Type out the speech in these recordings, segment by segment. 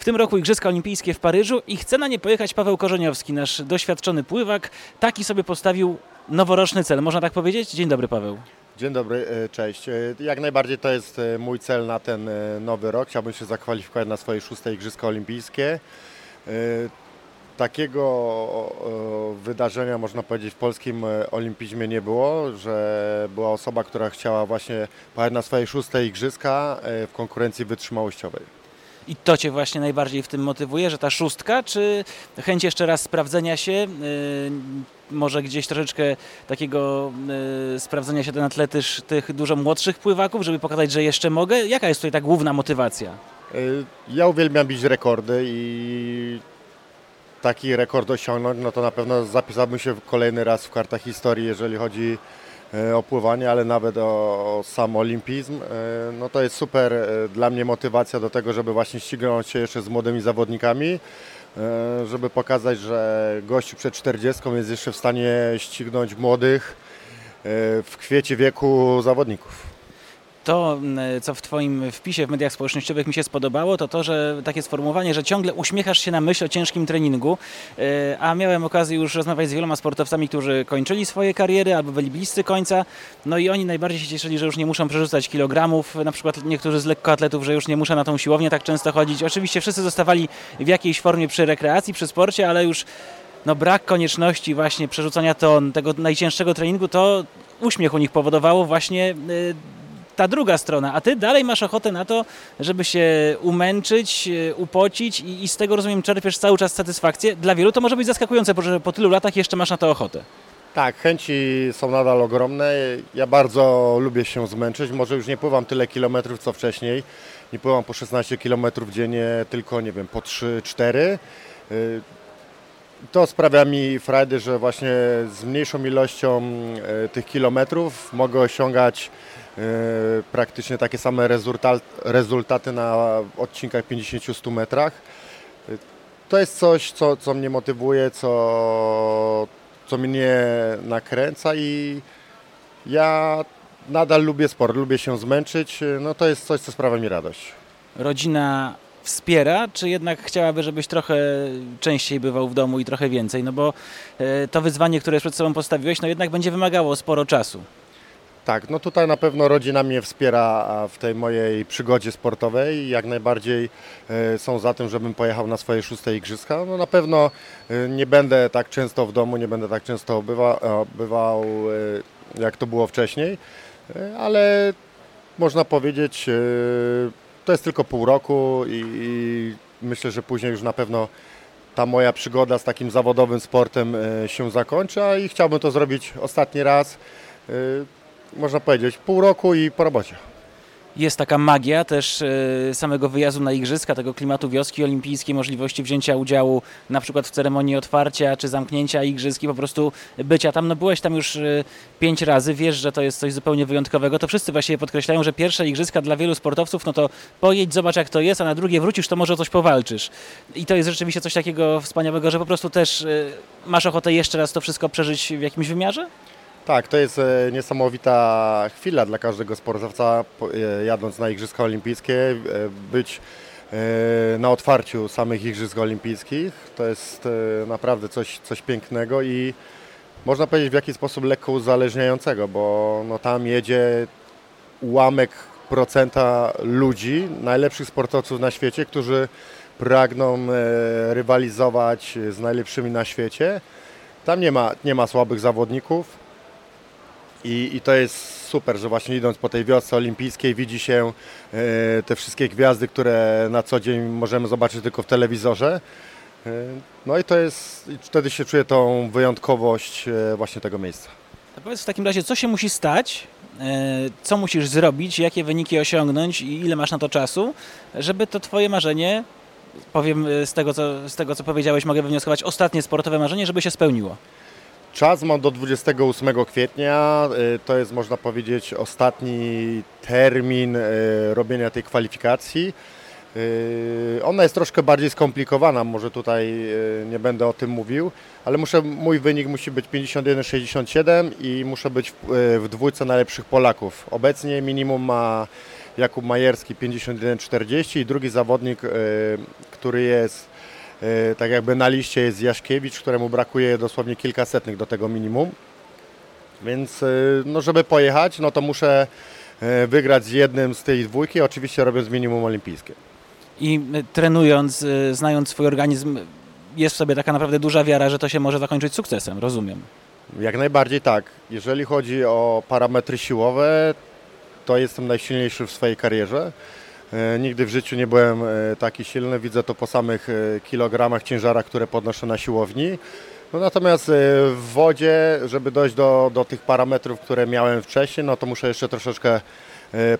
W tym roku Igrzyska Olimpijskie w Paryżu i chce na nie pojechać Paweł Korzeniowski, nasz doświadczony pływak. Taki sobie postawił noworoczny cel, można tak powiedzieć? Dzień dobry Paweł. Dzień dobry, e, cześć. E, Jak najbardziej to jest e, mój cel na ten nowy rok. Chciałbym się zakwalifikować na swoje szóste Igrzyska Olimpijskie. Takiego wydarzenia, można powiedzieć, w polskim olimpizmie nie było, że była osoba, która chciała właśnie pojechać na swoje szóste Igrzyska w konkurencji wytrzymałościowej. I to Cię właśnie najbardziej w tym motywuje, że ta szóstka, czy chęć jeszcze raz sprawdzenia się, yy, może gdzieś troszeczkę takiego yy, sprawdzenia się na tle też tych dużo młodszych pływaków, żeby pokazać, że jeszcze mogę? Jaka jest tutaj ta główna motywacja? E, Ja uwielbiam bić rekordy i taki rekord osiągnąć, no to na pewno zapisałbym się kolejny raz w kartach historii, jeżeli chodzi o pływanie, ale nawet o, o sam olimpizm. E, No to jest super e, dla mnie motywacja do tego, żeby właśnie ścignąć się jeszcze z młodymi zawodnikami, e, żeby pokazać, że gościu przed 40 jest jeszcze w stanie ścignąć młodych e, w kwiecie wieku zawodników. To, mm, co w Twoim wpisie w mediach społecznościowych mi się spodobało, to to, że takie sformułowanie, że ciągle uśmiechasz się na myśl o ciężkim treningu, Yy, a miałem okazję już rozmawiać z wieloma sportowcami, którzy kończyli swoje kariery albo byli bliscy końca, no i oni najbardziej się cieszyli, że już nie muszą przerzucać kilogramów, na przykład niektórzy z lekkoatletów, że już nie muszą na tą siłownię tak często chodzić. Oczywiście wszyscy zostawali w jakiejś formie przy rekreacji, przy sporcie, ale już no, brak konieczności właśnie przerzucania ton, tego najcięższego treningu, to uśmiech u nich powodowało właśnie yy, ta druga strona, a ty dalej masz ochotę na to, żeby się umęczyć, e, upocić i, i z tego rozumiem czerpiesz cały czas satysfakcję. Dla wielu to może być zaskakujące, że po tylu latach jeszcze masz na to ochotę. Tak, chęci są nadal ogromne. Ja bardzo lubię się zmęczyć. Może już nie pływam tyle kilometrów co wcześniej. Nie pływam po 16 kilometrów dziennie, tylko nie wiem, po 3-4. To sprawia mi frajdę, że właśnie z mniejszą ilością y, tych kilometrów mogę osiągać y, praktycznie takie same rezultat, rezultaty na odcinkach 50-100 metrach. To jest coś, co, co mnie motywuje, co, co mnie nakręca i ja nadal lubię sport, lubię się zmęczyć, no to jest coś, co sprawia mi radość. Rodzina wspiera, czy jednak chciałaby, żebyś trochę częściej bywał w domu i trochę więcej? No bo e, to wyzwanie, które przed sobą postawiłeś, no jednak będzie wymagało sporo czasu. Tak, no tutaj na pewno rodzina mnie wspiera w tej mojej przygodzie sportowej. Jak najbardziej e, są za tym, żebym pojechał na swoje szóste igrzyska. No na pewno e, nie będę tak często w domu, nie będę tak często bywa, bywał, jak to było wcześniej, ale można powiedzieć, to jest tylko pół roku i, i myślę, że później już na pewno ta moja przygoda z takim zawodowym sportem e, się zakończy, a i chciałbym to zrobić ostatni raz. E, Można powiedzieć, pół roku i po robocie. Jest taka magia też e, samego wyjazdu na igrzyska, tego klimatu wioski olimpijskiej, możliwości wzięcia udziału na przykład w ceremonii otwarcia czy zamknięcia igrzysk i po prostu bycia tam. No byłeś tam już e, pięć razy, wiesz, że to jest coś zupełnie wyjątkowego. To wszyscy właściwie podkreślają, że pierwsze igrzyska dla wielu sportowców, no to pojedź, zobacz jak to jest, a na drugie wrócisz, to może o coś powalczysz. I to jest rzeczywiście coś takiego wspaniałego, że po prostu też e, masz ochotę jeszcze raz to wszystko przeżyć w jakimś wymiarze? Tak, to jest e, niesamowita chwila dla każdego sportowca, po- e, jadąc na Igrzyska Olimpijskie, e, być na otwarciu samych Igrzysk Olimpijskich. To jest naprawdę coś, coś pięknego i można powiedzieć w jakiś sposób lekko uzależniającego, bo no, tam jedzie ułamek procenta ludzi, najlepszych sportowców na świecie, którzy pragną rywalizować z najlepszymi na świecie. Tam nie ma, nie ma słabych zawodników. I, I to jest super, że właśnie idąc po tej wiosce olimpijskiej widzi się e, te wszystkie gwiazdy, które na co dzień możemy zobaczyć tylko w telewizorze. E, no i to jest, i wtedy się czuje tą wyjątkowość e, właśnie tego miejsca. To powiedz w takim razie, co się musi stać, co musisz zrobić, jakie wyniki osiągnąć i ile masz na to czasu, żeby to twoje marzenie, powiem z tego, co, z tego co powiedziałeś, mogę wywnioskować, ostatnie sportowe marzenie, żeby się spełniło. Czas mam do 28 kwietnia. e, To jest, można powiedzieć, ostatni termin e, robienia tej kwalifikacji. E, Ona jest troszkę bardziej skomplikowana, może tutaj nie będę o tym mówił, ale muszę, mój wynik musi być 51,67 i muszę być w, w dwójce najlepszych Polaków. Obecnie minimum ma Jakub Majerski 51,40 i drugi zawodnik, który jest tak jakby na liście jest Jaszkiewicz, któremu brakuje dosłownie kilka setnych do tego minimum. Więc e, no, żeby pojechać, no to muszę e, wygrać z jednym z tej dwójki, oczywiście robiąc minimum olimpijskie. I trenując, znając swój organizm, jest w sobie taka naprawdę duża wiara, że to się może zakończyć sukcesem, rozumiem. Jak najbardziej tak. Jeżeli chodzi o parametry siłowe, to jestem najsilniejszy w swojej karierze. E, Nigdy w życiu nie byłem e, taki silny. Widzę to po samych e, kilogramach ciężara, które podnoszę na siłowni. No natomiast w wodzie, żeby dojść do, do tych parametrów, które miałem wcześniej, no to muszę jeszcze troszeczkę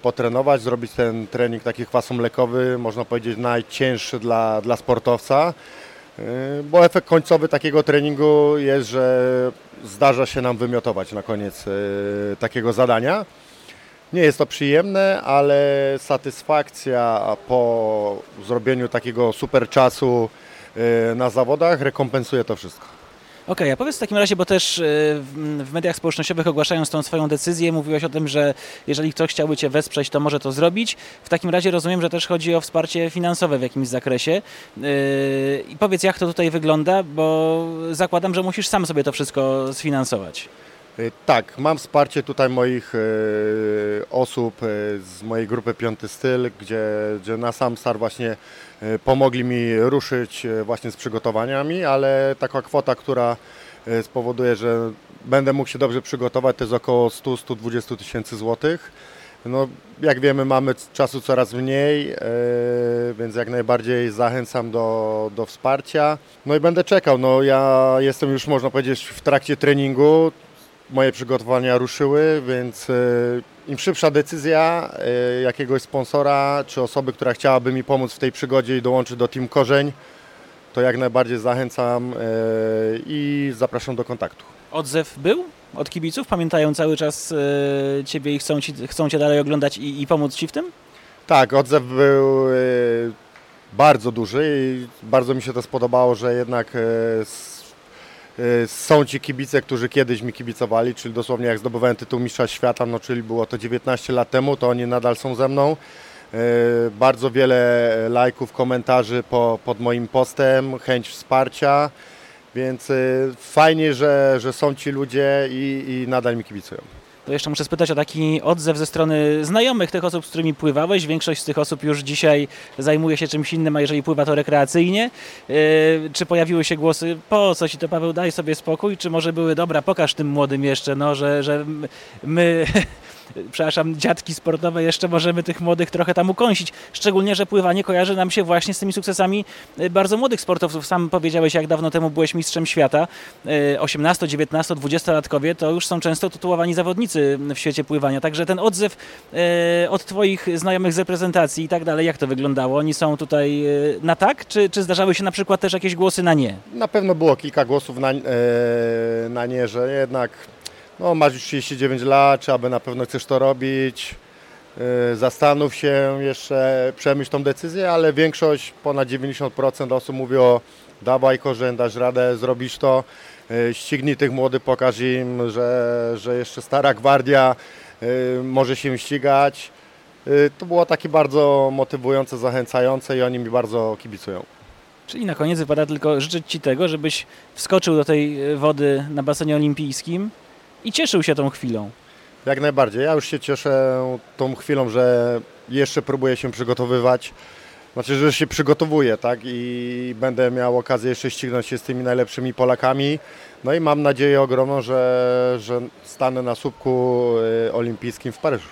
potrenować, zrobić ten trening taki kwasomlekowy, można powiedzieć najcięższy dla, dla sportowca. Bo efekt końcowy takiego treningu jest, że zdarza się nam wymiotować na koniec takiego zadania. Nie jest to przyjemne, ale satysfakcja po zrobieniu takiego super czasu e, na zawodach rekompensuje to wszystko. Okej, a powiedz w takim razie, bo też y, w mediach społecznościowych ogłaszając tą swoją decyzję, mówiłeś o tym, że jeżeli ktoś chciałby Cię wesprzeć, to może to zrobić. W takim razie rozumiem, że też chodzi o wsparcie finansowe w jakimś zakresie. Yy, I powiedz, jak to tutaj wygląda, bo zakładam, że musisz sam sobie to wszystko sfinansować. E, Tak, mam wsparcie tutaj moich e, osób e, z mojej grupy Piąty Styl, gdzie, gdzie na sam start właśnie pomogli mi ruszyć właśnie z przygotowaniami, ale taka kwota, która spowoduje, że będę mógł się dobrze przygotować, to jest około 100-120 tysięcy złotych. No, jak wiemy, mamy czasu coraz mniej, więc jak najbardziej zachęcam do, do wsparcia. No i będę czekał. No, ja jestem już, można powiedzieć, w trakcie treningu moje przygotowania ruszyły, więc e, im szybsza decyzja e, jakiegoś sponsora czy osoby, która chciałaby mi pomóc w tej przygodzie i dołączyć do Team Korzeń, to jak najbardziej zachęcam e, i zapraszam do kontaktu. Odzew był od kibiców? Pamiętają cały czas Ciebie i chcą, ci, chcą Cię dalej oglądać i, i pomóc Ci w tym? Tak, odzew był bardzo duży i bardzo mi się to spodobało, że jednak są ci kibice, którzy kiedyś mi kibicowali, czyli dosłownie jak zdobywałem tytuł mistrza świata, no czyli było to 19 lat temu, to oni nadal są ze mną. E, Bardzo wiele lajków, komentarzy po, pod moim postem, chęć wsparcia, więc e, fajnie, że, że są ci ludzie i, i nadal mi kibicują. Jeszcze muszę spytać o taki odzew ze strony znajomych tych osób, z którymi pływałeś. Większość z tych osób już dzisiaj zajmuje się czymś innym, a jeżeli pływa to rekreacyjnie. Yy, czy pojawiły się głosy, po co ci to Paweł, daj sobie spokój? Czy może były, dobra, pokaż tym młodym jeszcze, no, że, że my, przepraszam, dziadki sportowe jeszcze możemy tych młodych trochę tam ukąsić. Szczególnie, że pływanie kojarzy nam się właśnie z tymi sukcesami y, bardzo młodych sportowców. Sam powiedziałeś, jak dawno temu byłeś mistrzem świata. Y, 18, 19, 20-latkowie to już są często tytułowani zawodnicy w świecie pływania. Także ten odzew y, od Twoich znajomych z reprezentacji i tak dalej, jak to wyglądało? Oni są tutaj y, na tak, czy, czy zdarzały się na przykład też jakieś głosy na nie? Na pewno było kilka głosów na, e, na nie, że jednak no, masz już 39 lat, czy aby na pewno chcesz to robić. E, zastanów się jeszcze, przemyśl tą decyzję, ale większość, ponad 90% osób mówi o dawaj korzeń, dasz radę, zrobisz to. E, ścignij tych młodych, pokaż im, że, że jeszcze stara gwardia e, może się ścigać. To było takie bardzo motywujące, zachęcające i oni mi bardzo kibicują. Czyli na koniec wypada tylko życzyć Ci tego, żebyś wskoczył do tej y, wody na basenie olimpijskim i cieszył się tą chwilą. Jak najbardziej. Ja już się cieszę tą chwilą, że jeszcze próbuję się przygotowywać. Znaczy, że się przygotowuję, tak? I będę miał okazję jeszcze ścignąć się z tymi najlepszymi Polakami. No i mam nadzieję ogromną, że, że stanę na słupku y, olimpijskim w Paryżu.